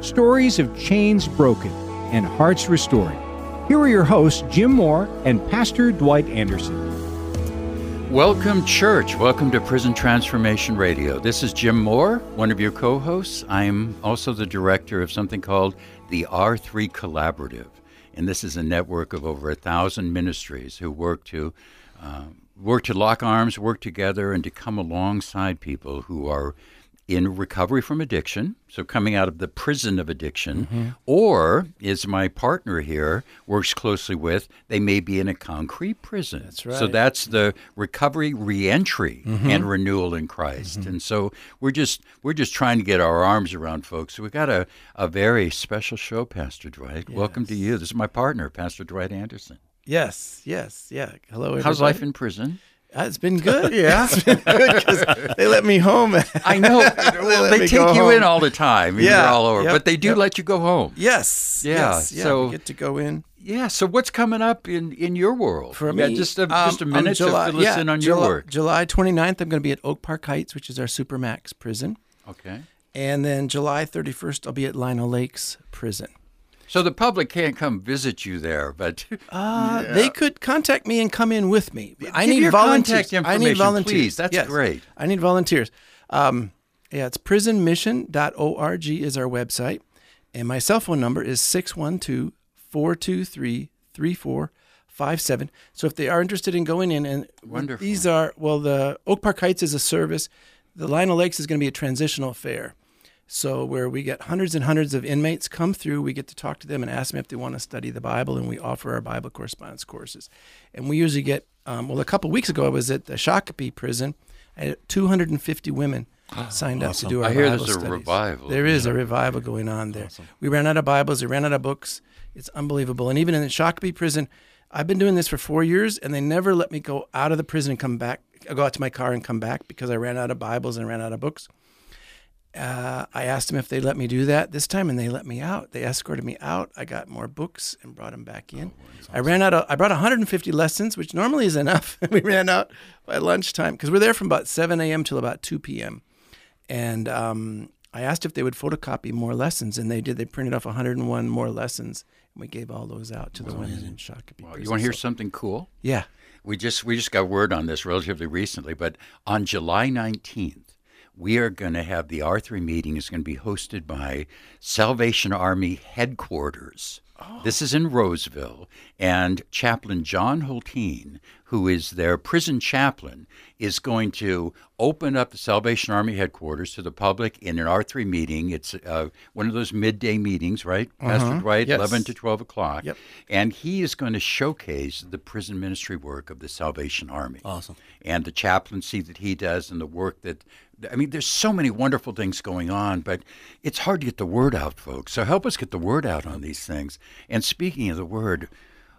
stories of chains broken and hearts restored. Here are your hosts, Jim Moore and Pastor Dwight Anderson. Welcome, church. Welcome to Prison Transformation Radio. This is Jim Moore, one of your co hosts. I'm also the director of something called the R3 Collaborative. And this is a network of over a thousand ministries who work to. Uh, work to lock arms, work together, and to come alongside people who are in recovery from addiction, so coming out of the prison of addiction, mm-hmm. or is my partner here works closely with, they may be in a concrete prison. That's right. So that's the recovery, reentry, mm-hmm. and renewal in Christ. Mm-hmm. And so we're just we're just trying to get our arms around folks. So we got a, a very special show, Pastor Dwight. Yes. Welcome to you. This is my partner, Pastor Dwight Anderson. Yes, yes, yeah. Hello, everybody. How's life in prison? Uh, it's been good. yeah, it's been good because they let me home. I know. well, they, they take you home. in all the time. yeah, you're all over, yep, but they do yep. let you go home. Yes. Yeah. Yes, yeah. So we get to go in. Yeah. So what's coming up in, in your world? For me, yeah, just a, um, just a minute July, to fill yeah, in on July, your work. July 29th, I'm going to be at Oak Park Heights, which is our Supermax prison. Okay. And then July 31st, I'll be at Lino Lakes Prison. So the public can't come visit you there, but uh, yeah. they could contact me and come in with me. I Give need volunteers. I need volunteers. Please, that's yes. great. I need volunteers. Um, yeah, it's prisonmission.org is our website, and my cell phone number is 612 423 3457. So if they are interested in going in, and Wonderful. these are, well, the Oak Park Heights is a service. The Lino Lakes is going to be a transitional fair. So where we get hundreds and hundreds of inmates come through, we get to talk to them and ask them if they want to study the Bible, and we offer our Bible correspondence courses. And we usually get, um, well, a couple weeks ago I was at the Shakopee prison. I had 250 women signed awesome. up to do our I hear Bible there's studies. a revival. There is yeah. a revival going on there. Awesome. We ran out of Bibles, we ran out of books. It's unbelievable. And even in the Shakopee prison, I've been doing this for four years, and they never let me go out of the prison and come back. I go out to my car and come back because I ran out of Bibles and ran out of books uh, I asked them if they'd let me do that this time, and they let me out. They escorted me out. I got more books and brought them back in. Oh, awesome. I ran out. Of, I brought 150 lessons, which normally is enough. we ran out by lunchtime because we're there from about 7 a.m. till about 2 p.m. And um, I asked if they would photocopy more lessons, and they did. They printed off 101 more lessons, and we gave all those out to the women in Shakopee. Wow, you want to hear something cool? Yeah. We just we just got word on this relatively recently, but on July 19th we are going to have the R3 meeting is going to be hosted by Salvation Army headquarters. Oh. This is in Roseville, and Chaplain John Holteen, who is their prison chaplain, is going to open up the Salvation Army headquarters to the public in an R3 meeting. It's uh, one of those midday meetings, right, uh-huh. Pastor Dwight, yes. 11 to 12 o'clock. Yep. And he is going to showcase the prison ministry work of the Salvation Army. Awesome. And the chaplaincy that he does and the work that I mean, there's so many wonderful things going on, but it's hard to get the word out, folks. So help us get the word out on these things. And speaking of the word,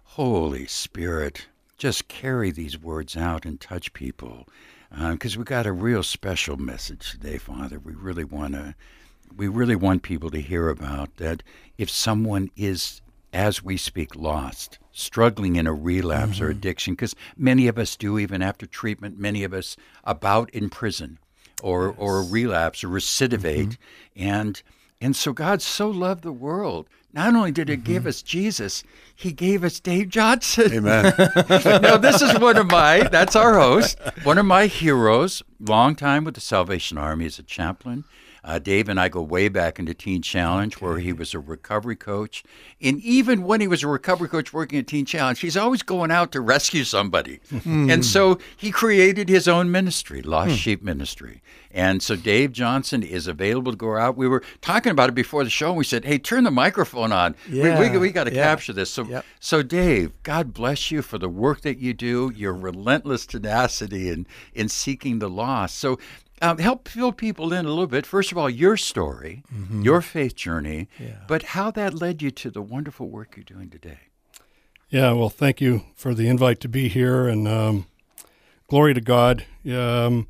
Holy Spirit, just carry these words out and touch people, because uh, we got a real special message today, Father. We really want to, we really want people to hear about that. If someone is as we speak, lost, struggling in a relapse mm-hmm. or addiction, because many of us do, even after treatment, many of us about in prison or yes. or relapse or recidivate mm-hmm. and and so God so loved the world. Not only did He mm-hmm. give us Jesus, He gave us Dave Johnson. Amen. now this is one of my. That's our host. One of my heroes. Long time with the Salvation Army as a chaplain. Uh, Dave and I go way back into Teen Challenge, okay. where he was a recovery coach. And even when he was a recovery coach working at Teen Challenge, he's always going out to rescue somebody. Mm. And so he created his own ministry, Lost mm. Sheep Ministry. And so Dave Johnson is available to go out. We were talking about it before the show, and we said, "Hey, turn the microphone on. Yeah. We, we, we got to yeah. capture this." So, yep. so Dave, God bless you for the work that you do. Your relentless tenacity in in seeking the lost. So, um, help fill people in a little bit. First of all, your story, your faith journey, Yeah. but how that led you to the wonderful work you're doing today. Yeah, well, thank you for the invite to be here, and um, glory to God. Um,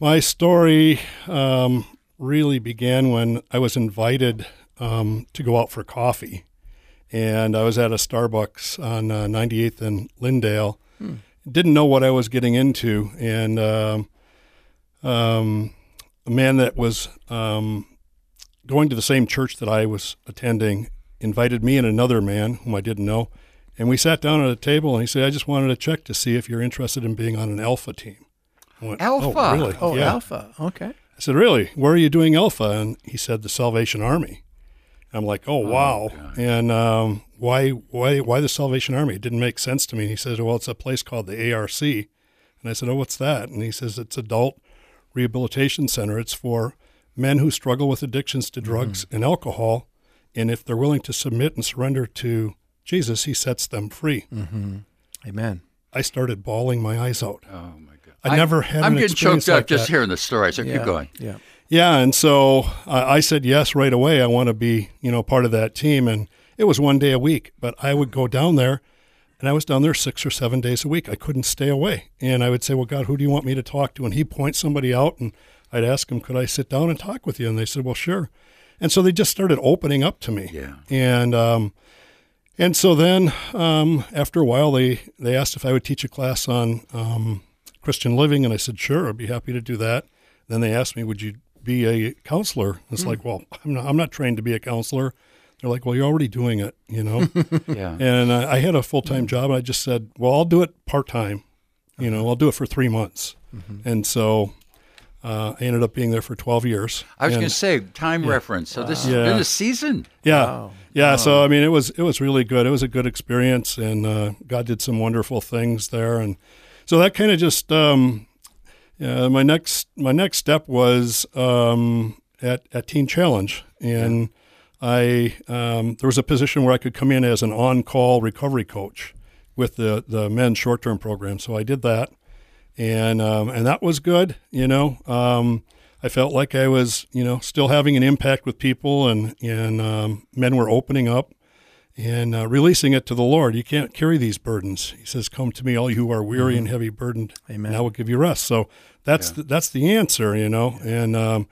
my story um, really began when I was invited um, to go out for coffee, and I was at a Starbucks on uh, 98th and Lyndale. Didn't know what I was getting into, and um, a man that was um, going to the same church that I was attending invited me and another man whom I didn't know, and we sat down at a table. And he said, "I just wanted to check to see if you're interested in being on an Alpha team." Went, Alpha? Oh, really? Oh, yeah. Alpha. Okay. I said, "Really? Where are you doing Alpha?" And he said, "The Salvation Army." I'm like, "Oh, wow!" and um, why, why, why the Salvation Army? It didn't make sense to me. And he says, "Well, it's a place called the ARC." And I said, "Oh, what's that?" And he says, "It's Adult Rehabilitation Center. It's for men who struggle with addictions to drugs mm-hmm. and alcohol, and if they're willing to submit and surrender to Jesus, He sets them free." Mm-hmm. Amen. I started bawling my eyes out. Oh my God! I never had I'm an getting experience choked up like just hearing the story. So Yeah. keep going. Yeah. Yeah, and so I I said yes right away. I want to be, you know, part of that team, and it was one day a week. But I would go down there, and I was down there six or seven days a week. I couldn't stay away, and I would say, "Well, God, who do you want me to talk to?" And He points somebody out, and I'd ask him, "Could I sit down and talk with you?" And they said, "Well, sure." And so they just started opening up to me. Yeah. And um, and so then um, after a while, they they asked if I would teach a class on um, Christian living, and I said, "Sure, I'd be happy to do that." Then they asked me, "Would you be a counselor?" It's like, "Well, I'm not, I'm not trained to be a counselor." They're like, "Well, you're already doing it, you know." Yeah. and I, I had a full time job, and I just said, "Well, I'll do it part time. You know, I'll do it for three months." And so uh, I ended up being there for 12 years. I was And- going to say time reference. So this has Yeah. been a season. yeah, Wow. yeah. So I mean, it was it was really good. It was a good experience, and uh, God did some wonderful things there, and so that kind of just um, yeah, my next my next step was um, at at Teen Challenge, and I um, there was a position where I could come in as an on call recovery coach with the the men's short term program. So I did that, and um, and that was good. You know, um, I felt like I was you know still having an impact with people, and and um, men were opening up and uh, releasing it to the Lord. You can't carry these burdens. He says, "Come to me, all you who are weary and heavy burdened, Amen. and I will give you rest." So that's the, that's the answer, you know. And um,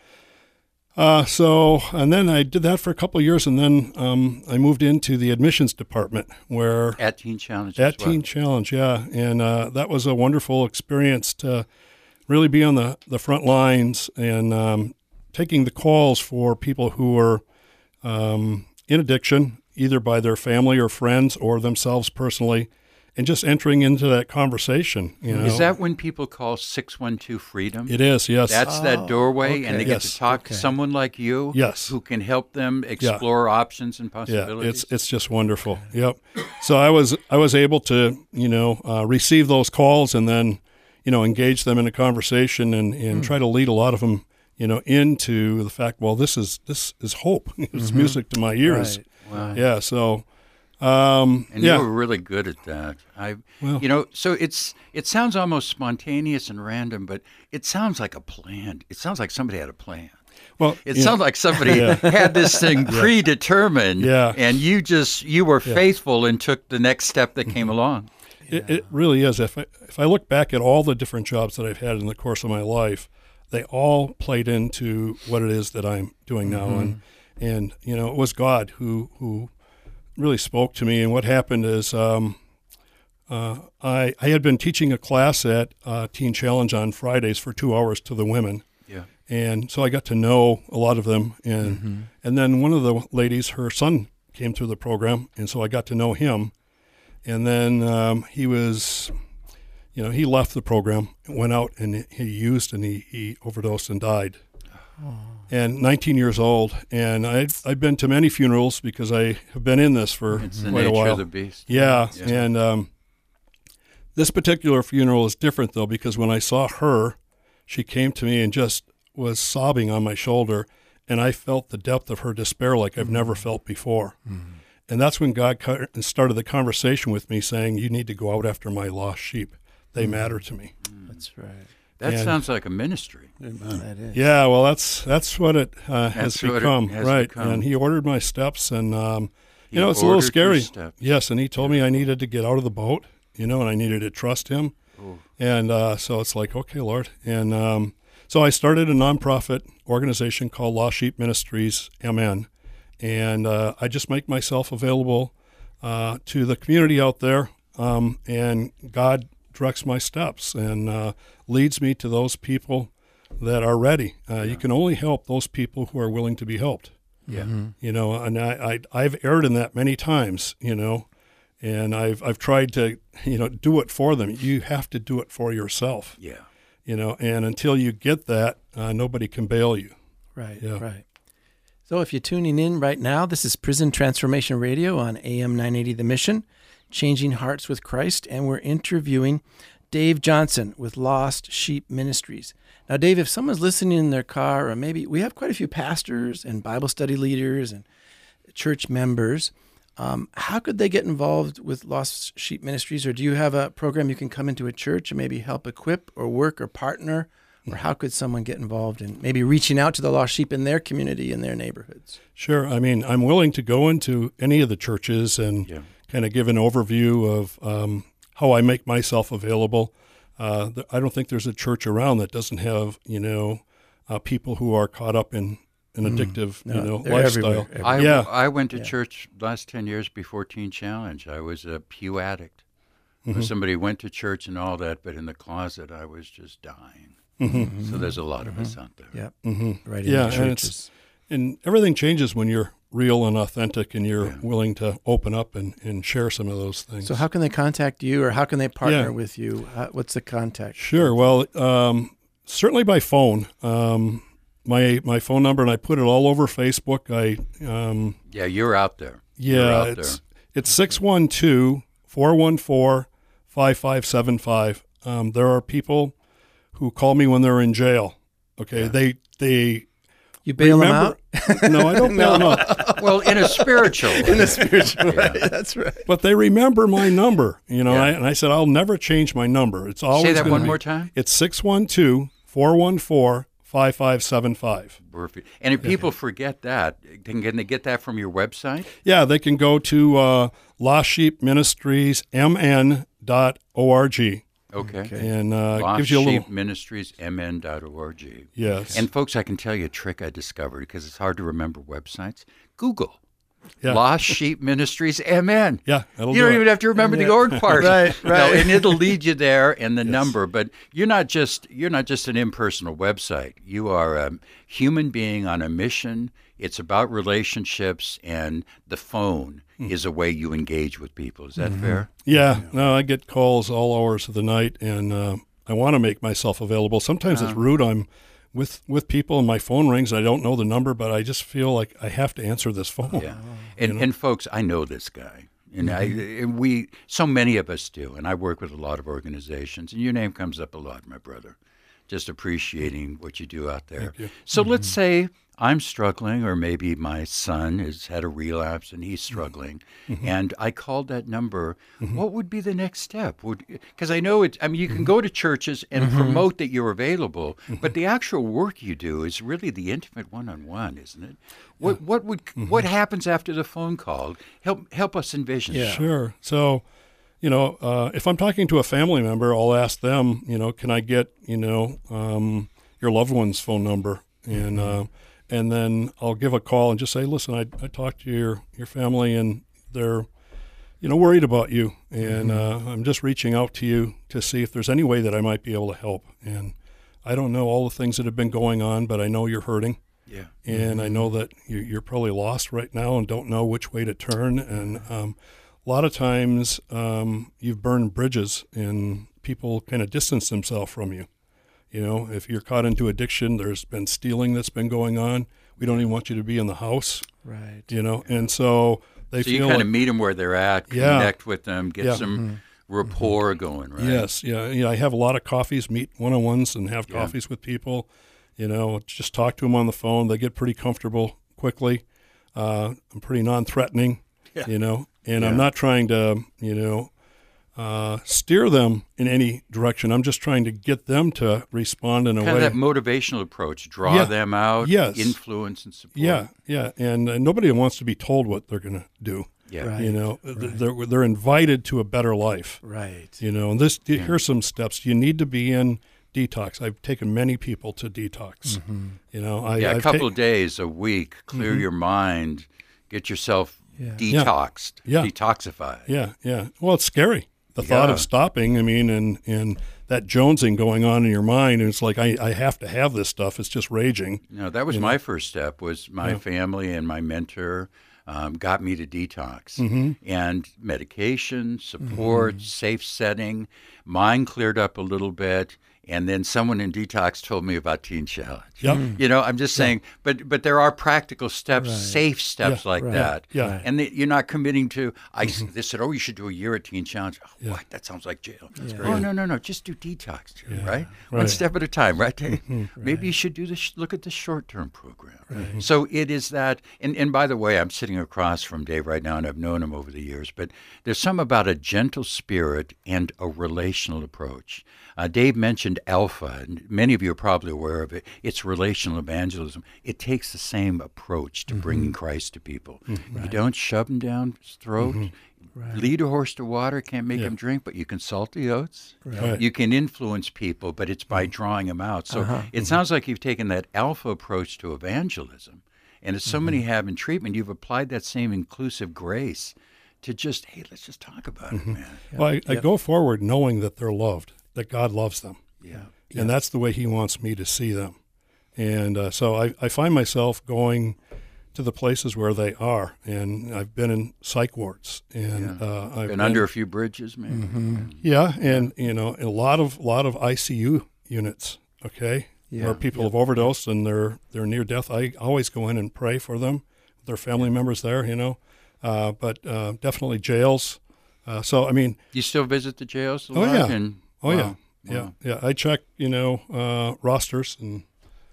uh, so and then I did that for a couple of years, and then um, I moved into the admissions department where At Teen Challenge. at well. Teen Challenge, yeah, and uh, that was a wonderful experience to really be on the, the front lines and um, taking the calls for people who were um, in addiction, either by their family or friends or themselves personally, and just entering into that conversation. You know, Is that when people call 612 Freedom? it is? Yes, That's that doorway, and they get to talk to someone like you Yes. who can help them explore options and possibilities. yeah, possibilities. it's it's just wonderful. Yep. So I was I was able to you know uh, receive those calls and then you know engage them in a conversation and and try to lead a lot of them you know into the fact well this is this is hope it's music to my ears. Right. Wow. Yeah. So um, And yeah. you were really good at that. I, Well- you know, so it's it sounds almost spontaneous and random, but it sounds like a plan. It sounds like somebody had a plan. well, It you know, sounds like somebody had this thing predetermined, Yeah. and you just you were faithful and took the next step that Mm-hmm. came along. It, it really is. If I, if I look back at all the different jobs that I've had in the course of my life, they all played into what it is that I'm doing now, and and you know it was God who who really spoke to me. And what happened is um, uh, I I had been teaching a class at uh, Teen Challenge on Fridays for two hours to the women, Yeah. and so I got to know a lot of them. And and then one of the ladies, her son came through the program, and so I got to know him. And then um, he was, you know, he left the program, went out and he used and he, he overdosed and died. And 19 years old, and I'd, I'd been to many funerals because I have been in this for It's the quite a while. of the beast. Yeah, Yeah. and um, this particular funeral is different though because when I saw her, she came to me and just was sobbing on my shoulder, and I felt the depth of her despair like I've never mm. felt before. Mm. And that's when God started the conversation with me, saying, "You need to go out after my lost sheep; they mm. matter to me." That's right. That And- sounds like a ministry. That is. Yeah, well, that's that's what it uh, has That's what it become, has right? become. And he ordered my steps, and um, you know, it's a little scary. Yes, and he told me I needed to get out of the boat, you know, and I needed to trust him. And uh, so it's like, okay, Lord. And um, so I started a nonprofit organization called Lost Sheep Ministries MN, and uh, I just make myself available uh, to the community out there, um, and God directs my steps and uh, leads me to those people that are ready. Uh, You can only help those people who are willing to be helped Yeah. you know and I, I i've erred in that many times you know and i've i've tried to you know do it for them you have to do it for yourself Yeah. you know and until you get that uh, nobody can bail you Right, Yeah. right. So if you're tuning in right now, this is Prison Transformation Radio on AM 980 The Mission, Changing Hearts with Christ, and we're interviewing Dave Johnson with Lost Sheep Ministries. Now, Dave, if someone's listening in their car, or maybe we have quite a few pastors and Bible study leaders and church members, um, how could they get involved with Lost Sheep Ministries? Or do you have a program you can come into a church and maybe help equip or work or partner? Or how could someone get involved in maybe reaching out to the lost sheep in their community, in their neighborhoods? sure i mean i'm willing to go into any of the churches and Yeah. Kind of give an overview of um, how i make myself available uh, i don't think there's a church around that doesn't have you know uh, people who are caught up in an addictive you know lifestyle everywhere. I, Yeah. I went to church last 10 years before Teen Challenge. I was a pew addict. Mm-hmm. Somebody went to church and all that, but in the closet, I was just dying. Mm-hmm. So there's a lot of us out there. Yep. Mhm. Right in Yeah, the and churches. it's and everything changes when you're real and authentic and you're willing to open up and, and share some of those things. So how can they contact you or how can they partner Yeah. with you? Uh, what's the contact? Sure. Well, um, certainly by phone. Um, my my phone number and I put it all over Facebook. I um, Yeah, you're out there. Yeah, out it's it's 612-414-5575. Um, there are people who call me when they're in jail. Okay, they they You bail remember. them out? no, I don't bail them out. Well, in a spiritual way. in a spiritual way. That's right. but they remember my number, you know. Yeah. I, and I said I'll never change my number. It's always Say that one be- more time. It's 612-414-5575. Perfect. And if people forget that, can, can they get that from your website? Yeah, they can go to uh, Lost Sheep Ministries mn.org Okay. and uh, Lost gives you a Sheep little. Ministries, mn.org. Yes. And folks, I can tell you a trick I discovered because it's hard to remember websites. Google. Yeah. Lost Sheep Ministries MN. Yeah, you do don't it. even have to remember the org part. Right, No, right. and it'll lead you there and the number. But you're not just you're not just an impersonal website. You are a human being on a mission. It's about relationships, and the phone Hmm. is a way you engage with people. Is that Mm-hmm. fair? Yeah, no, I get calls all hours of the night, and uh, I want to make myself available. Sometimes Uh-huh. it's rude. I'm with with people, and my phone rings. I don't know the number, but I just feel like I have to answer this phone. Yeah. And and folks, I know this guy. And I and we so many of us do. And I work with a lot of organizations and your name comes up a lot, my brother. Just appreciating what you do out there. So let's mm-hmm. say I'm struggling or maybe my son has had a relapse and he's mm-hmm. struggling mm-hmm. and I called that number, what would be the next step? Would cuz I know it I mean you can go to churches and promote that you're available, but the actual work you do is really the intimate one-on-one, isn't it? What what would what happens after the phone call? Help help us envision. Yeah. Sure. So, you know, uh, if I'm talking to a family member, I'll ask them, you know, can I get, you know, um, your loved one's phone number, and uh, and then I'll give a call and just say, listen, I, I talked to your your family, and they're, you know, worried about you, and uh, I'm just reaching out to you to see if there's any way that I might be able to help. And I don't know all the things that have been going on, but I know you're hurting Yeah. and I know that you, you're probably lost right now and don't know which way to turn. And um, a lot of times um, you've burned bridges and people kind of distance themselves from you. You know, if you're caught into addiction, there's been stealing that's been going on. We don't even want you to be in the house. Right. You know, and so they So you kind like, of meet them where they're at, Yeah. connect with them, get Yeah. some rapport going, right? Yes, yeah, You know, I have a lot of coffees, meet one-on-ones, and have Yeah. coffees with people. You know, just talk to them on the phone. They get pretty comfortable quickly. Uh, I'm pretty non-threatening, you know, and I'm not trying to, you know, uh, steer them in any direction. I'm just trying to get them to respond in a Kind way. of that motivational approach. Draw Yeah. them out. Yes. Influence and support. yeah, yeah, and uh, nobody wants to be told what they're going to do. Yeah. Right. You know, Th- they're they're invited to a better life. Right. You know, and this here's some steps you need to be in detox. I've taken many people to detox. You know, I Yeah, a I've couple ta- days, a week, clear your mind, get yourself Yeah. detoxed, Yeah. detoxified. Yeah, yeah. Well, it's scary. The thought of stopping, I mean, and and that jonesing going on in your mind, and it's like I, I have to have this stuff. It's just raging. No, that was my first step. Was my family and my mentor um, got me to detox Mm-hmm. and medication, support, safe setting. Mind cleared up a little bit, and then someone in detox told me about Teen Challenge. Yep. You know, I'm just saying, but but there are practical steps, safe steps Yeah, like right, that. yeah. Mm-hmm. And the, you're not committing to. I they said, oh, you should do a year at Teen Challenge. Oh, what? That sounds like jail. Oh no no no, just do detox, Jerry, right? One step at a time, right? Maybe you should do this. Look at the short term program. So it is that. And and by the way, I'm sitting across from Dave right now, and I've known him over the years. But there's some about a gentle spirit and a relational approach. Uh, Dave mentioned Alpha, and many of you are probably aware of it. It's relational evangelism. It takes the same approach to bringing mm-hmm. Christ to people. Mm-hmm. You don't shove them down his throat. Mm-hmm. Lead a horse to water, can't make him drink, but you can salt the oats. Right. You can influence people, but it's by mm. drawing them out. So uh-huh. it sounds like you've taken that alpha approach to evangelism. And as so many have in treatment, you've applied that same inclusive grace to just, hey, let's just talk about it, man. Well, I, I go forward knowing that they're loved, that God loves them, Yeah. and that's the way He wants me to see them. And uh, so I, I find myself going to the places where they are, and I've been in psych wards, and uh, I've Been under a few bridges, maybe. Yeah, and you know, a lot of lot of ICU units. Okay, Yeah, where people have overdosed and they're they're near death. I always go in and pray for them, their family members there. You know, uh, but uh, definitely jails. Uh, so I mean, You still visit the jails a Oh, lot? yeah. And, oh yeah, wow. yeah, yeah. I check you know uh, rosters, and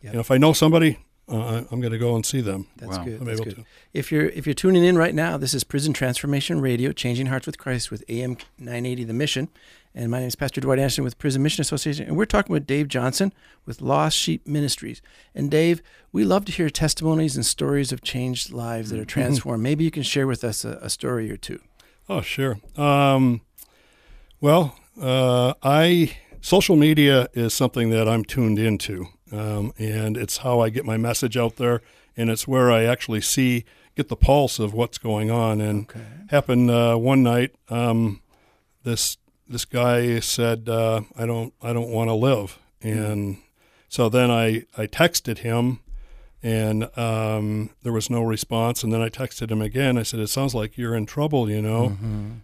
Yeah. you know, if I know somebody, uh, I'm going to go and see them. That's Wow. good. I'm That's able good. to. If you're if you're tuning in right now, this is Prison Transformation Radio, changing hearts with Christ with AM 980 The Mission, and my name is Pastor Dwight Anderson with Prison Mission Association, and we're talking with Dave Johnson with Lost Sheep Ministries. And Dave, we love to hear testimonies and stories of changed lives that are transformed. Maybe you can share with us a, a story or two. Oh, sure. Um, well, uh, I social media is something that I'm tuned into, um, and it's how I get my message out there, and it's where I actually see get the pulse of what's going on. And happened uh, one night. Um, this this guy said, uh, "I don't I don't want to live," and so then I I texted him and um, there was no response. And then I texted him again. I said, "It sounds like you're in trouble, you know."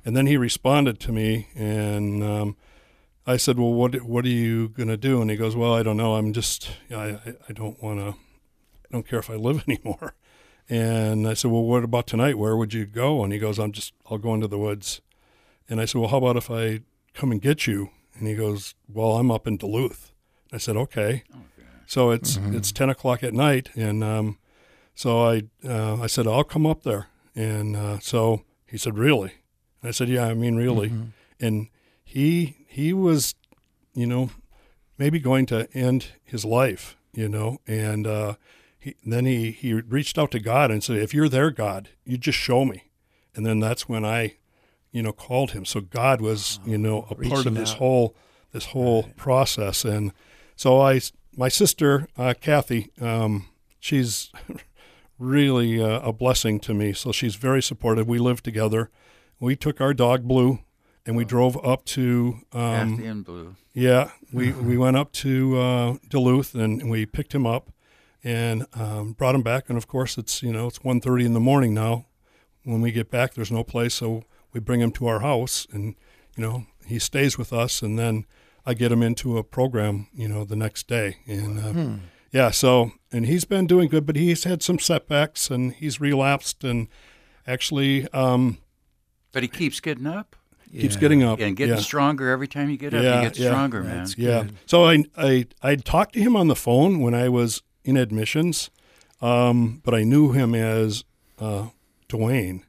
And then he responded to me, and um, I said, "Well, what what are you gonna do?" And he goes, "Well, I don't know. I'm just I I, I don't want to. I don't care if I live anymore." And I said, "Well, what about tonight? Where would you go?" And he goes, "I'm just I'll go into the woods." And I said, "Well, how about if I come and get you?" And he goes, "Well, I'm up in Duluth." I said, "Okay." So it's it's ten o'clock at night, and um, so I uh, I said I'll come up there, and uh, so he said really, and I said yeah I mean really, and he he was, you know, maybe going to end his life, you know, and uh, he, then he he reached out to God and said if you're there God you just show me, and then that's when I, you know, called him. So God was you know a part of this out. whole this whole process, and so I my sister uh, Kathy, um, she's really uh, a blessing to me. So she's very supportive. We live together. We took our dog Blue, and we drove up to um, Blue. yeah, we, we went up to uh, Duluth and we picked him up and um, brought him back. And of course, it's you know it's 1.30 in the morning now. When we get back, there's no place, so we bring him to our house, and you know he stays with us, and then I get him into a program, you know, the next day, and uh, yeah, so and he's been doing good, but he's had some setbacks, and he's relapsed, and actually um, But he keeps getting up keeps Yeah. getting up and getting yeah. stronger every time you get up. Yeah, he gets yeah. stronger, man. That's Yeah. Good. So I I I talked to him on the phone when I was in admissions, um, but I knew him as uh, Dwayne,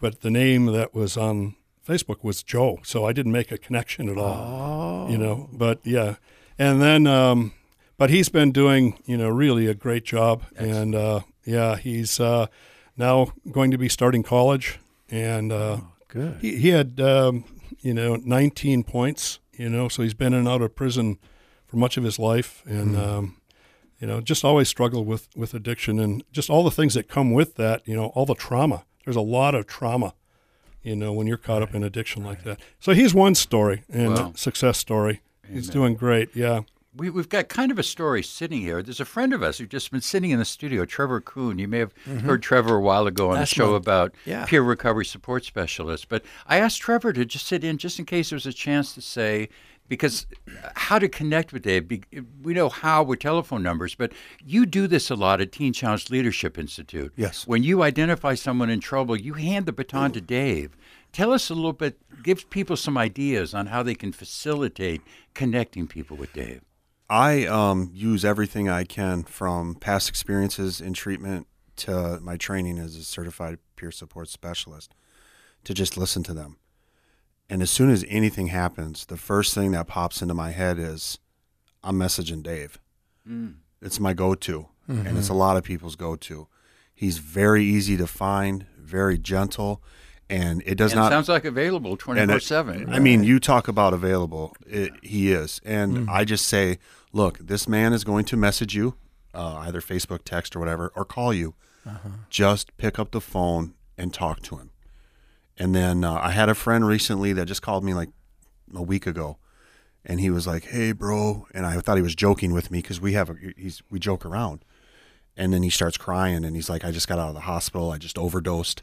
but the name that was on Facebook was Joe, so I didn't make a connection at all. Oh. You know, but yeah, and then um, but he's been doing you know really a great job, and uh, yeah, he's uh, now going to be starting college, and uh, Good. he, he had um, you know 19 points, you know, so he's been in and out of prison for much of his life, and um, you know just always struggled with with addiction and just all the things that come with that, you know, all the trauma. There's a lot of trauma you know, when you're caught up in addiction like that. So he's one story and Wow. success story. He's doing great. Yeah. We, we've got kind of a story sitting here. There's a friend of us who's just been sitting in the studio, Trevor Kuhn. You may have mm-hmm. heard Trevor a while ago on a show about Yeah. peer recovery support specialists. But I asked Trevor to just sit in just in case there was a chance to say, because uh, how to connect with Dave. We know how with telephone numbers, but you do this a lot at Teen Challenge Leadership Institute. Yes. When you identify someone in trouble, you hand the baton to Dave. Tell us a little bit, give people some ideas on how they can facilitate connecting people with Dave. I um, use everything I can from past experiences in treatment to my training as a certified peer support specialist to just listen to them. And as soon as anything happens, the first thing that pops into my head is I'm messaging Dave. Mm. It's my go to, and it's a mm-hmm. lot of people's go to. He's very easy to find, very gentle, and it does and not sounds like available 24 7. I mean, you talk about available. It, he is. And mm. I just say, look, this man is going to message you, uh, either Facebook, text, or whatever, or call you. Just pick up the phone and talk to him. And then uh, I had a friend recently that just called me like a week ago. And he was like, "Hey, bro," and I thought he was joking with me because we have a, he's we joke around. And then he starts crying, and he's like, "I just got out of the hospital. I just overdosed."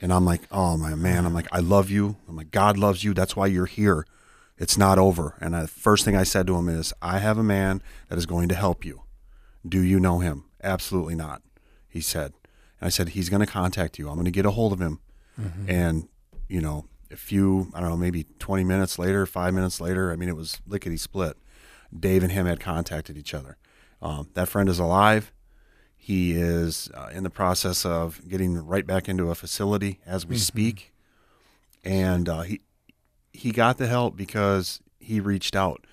And I'm like, oh my man, I'm like, I love you. I'm like, God loves you. That's why you're here. It's not over. And the first thing I said to him is, I have a man that is going to help you. Do you know him? Absolutely not. He said. And I said, he's going to contact you. I'm going to get a hold of him. And, you know, a few, I don't know, maybe 20 minutes later, five minutes later, I mean, it was lickety split. Dave and him had contacted each other. Um, that friend is alive. He is uh, in the process of getting right back into a facility as we speak, and uh, he he got the help because he reached out,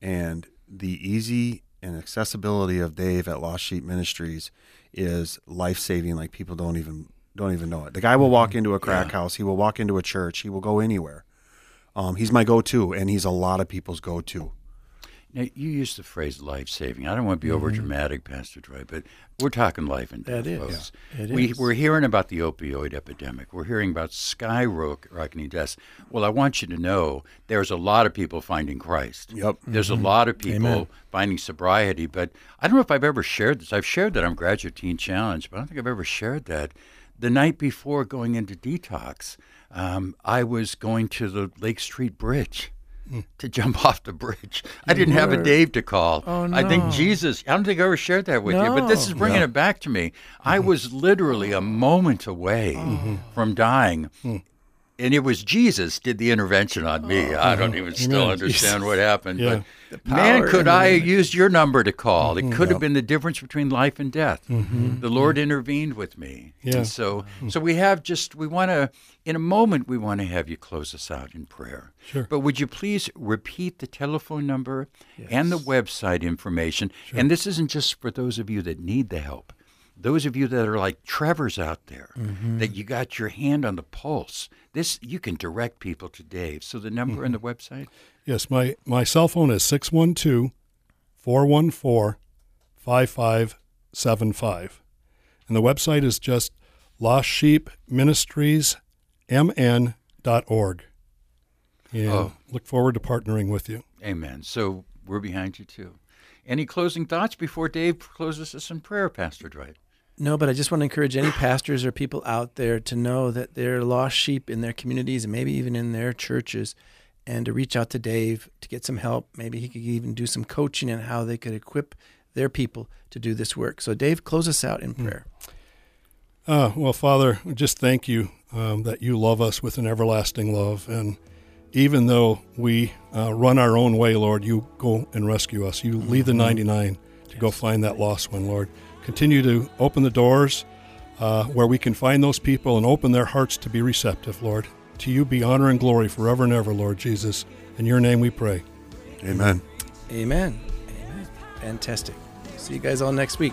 and the easy and accessibility of Dave at Lost Sheep Ministries is life saving. Like people don't even don't even know it. The guy will walk into a crack house. He will walk into a church. He will go anywhere. Um, he's my go-to, and he's a lot of people's go-to. Now, you used the phrase life saving. I don't want to be over dramatic, Pastor Troy, but we're talking life and death, That is. folks. It we, is. We're hearing about the opioid epidemic. We're hearing about skyrocketing deaths. Well, I want you to know there's a lot of people finding Christ. Yep. There's a lot of people finding sobriety, but I don't know if I've ever shared this. I've shared that I'm Graduate Teen Challenge, but I don't think I've ever shared that. The night before going into detox, um, I was going to the Lake Street Bridge to jump off the bridge. I didn't have a Dave to call. Oh, I think. Jesus, I don't think I ever shared that with you, but this is No. bringing it back to me. I mm-hmm. was literally a moment away mm-hmm. from dying. Mm. And it was Jesus did the intervention on me. I don't even still understand what happened. Yeah. But man, could I have used your number to call? It could have been the difference between life and death. The Lord intervened with me. Yeah. And so so we have just we want to in a moment we want to have you close us out in prayer. Sure. But would you please repeat the telephone number and the website information? Sure. And this isn't just for those of you that need the help. Those of you that are like Trevor's out there, mm-hmm. that you got your hand on the pulse. This you can direct people to Dave. So the number and the mm-hmm. website. Yes, my, my cell phone is 612 414 5575. And the website is just lostsheepministriesmn.org. And Oh. look forward to partnering with you. Amen. So we're behind you too. Any closing thoughts before Dave closes us in prayer, Pastor Dwight? No, but I just want to encourage any pastors or people out there to know that they're lost sheep in their communities and maybe even in their churches and to reach out to Dave to get some help. Maybe he could even do some coaching on how they could equip their people to do this work. So, Dave, close us out in prayer. Uh, well, Father, just thank you um, that you love us with an everlasting love. And even though we uh, run our own way, Lord, you go and rescue us. You leave the 99 to go find that lost one, Lord. Continue to open the doors uh, where we can find those people and open their hearts to be receptive, Lord, To you be honor and glory forever and ever, Lord Jesus. In your name we pray. Amen. Amen. Amen. Fantastic. See you guys all next week.